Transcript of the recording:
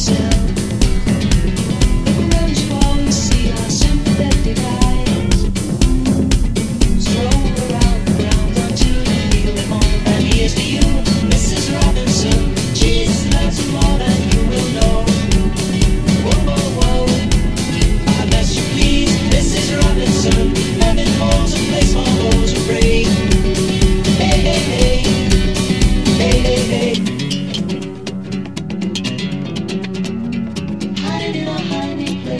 passion.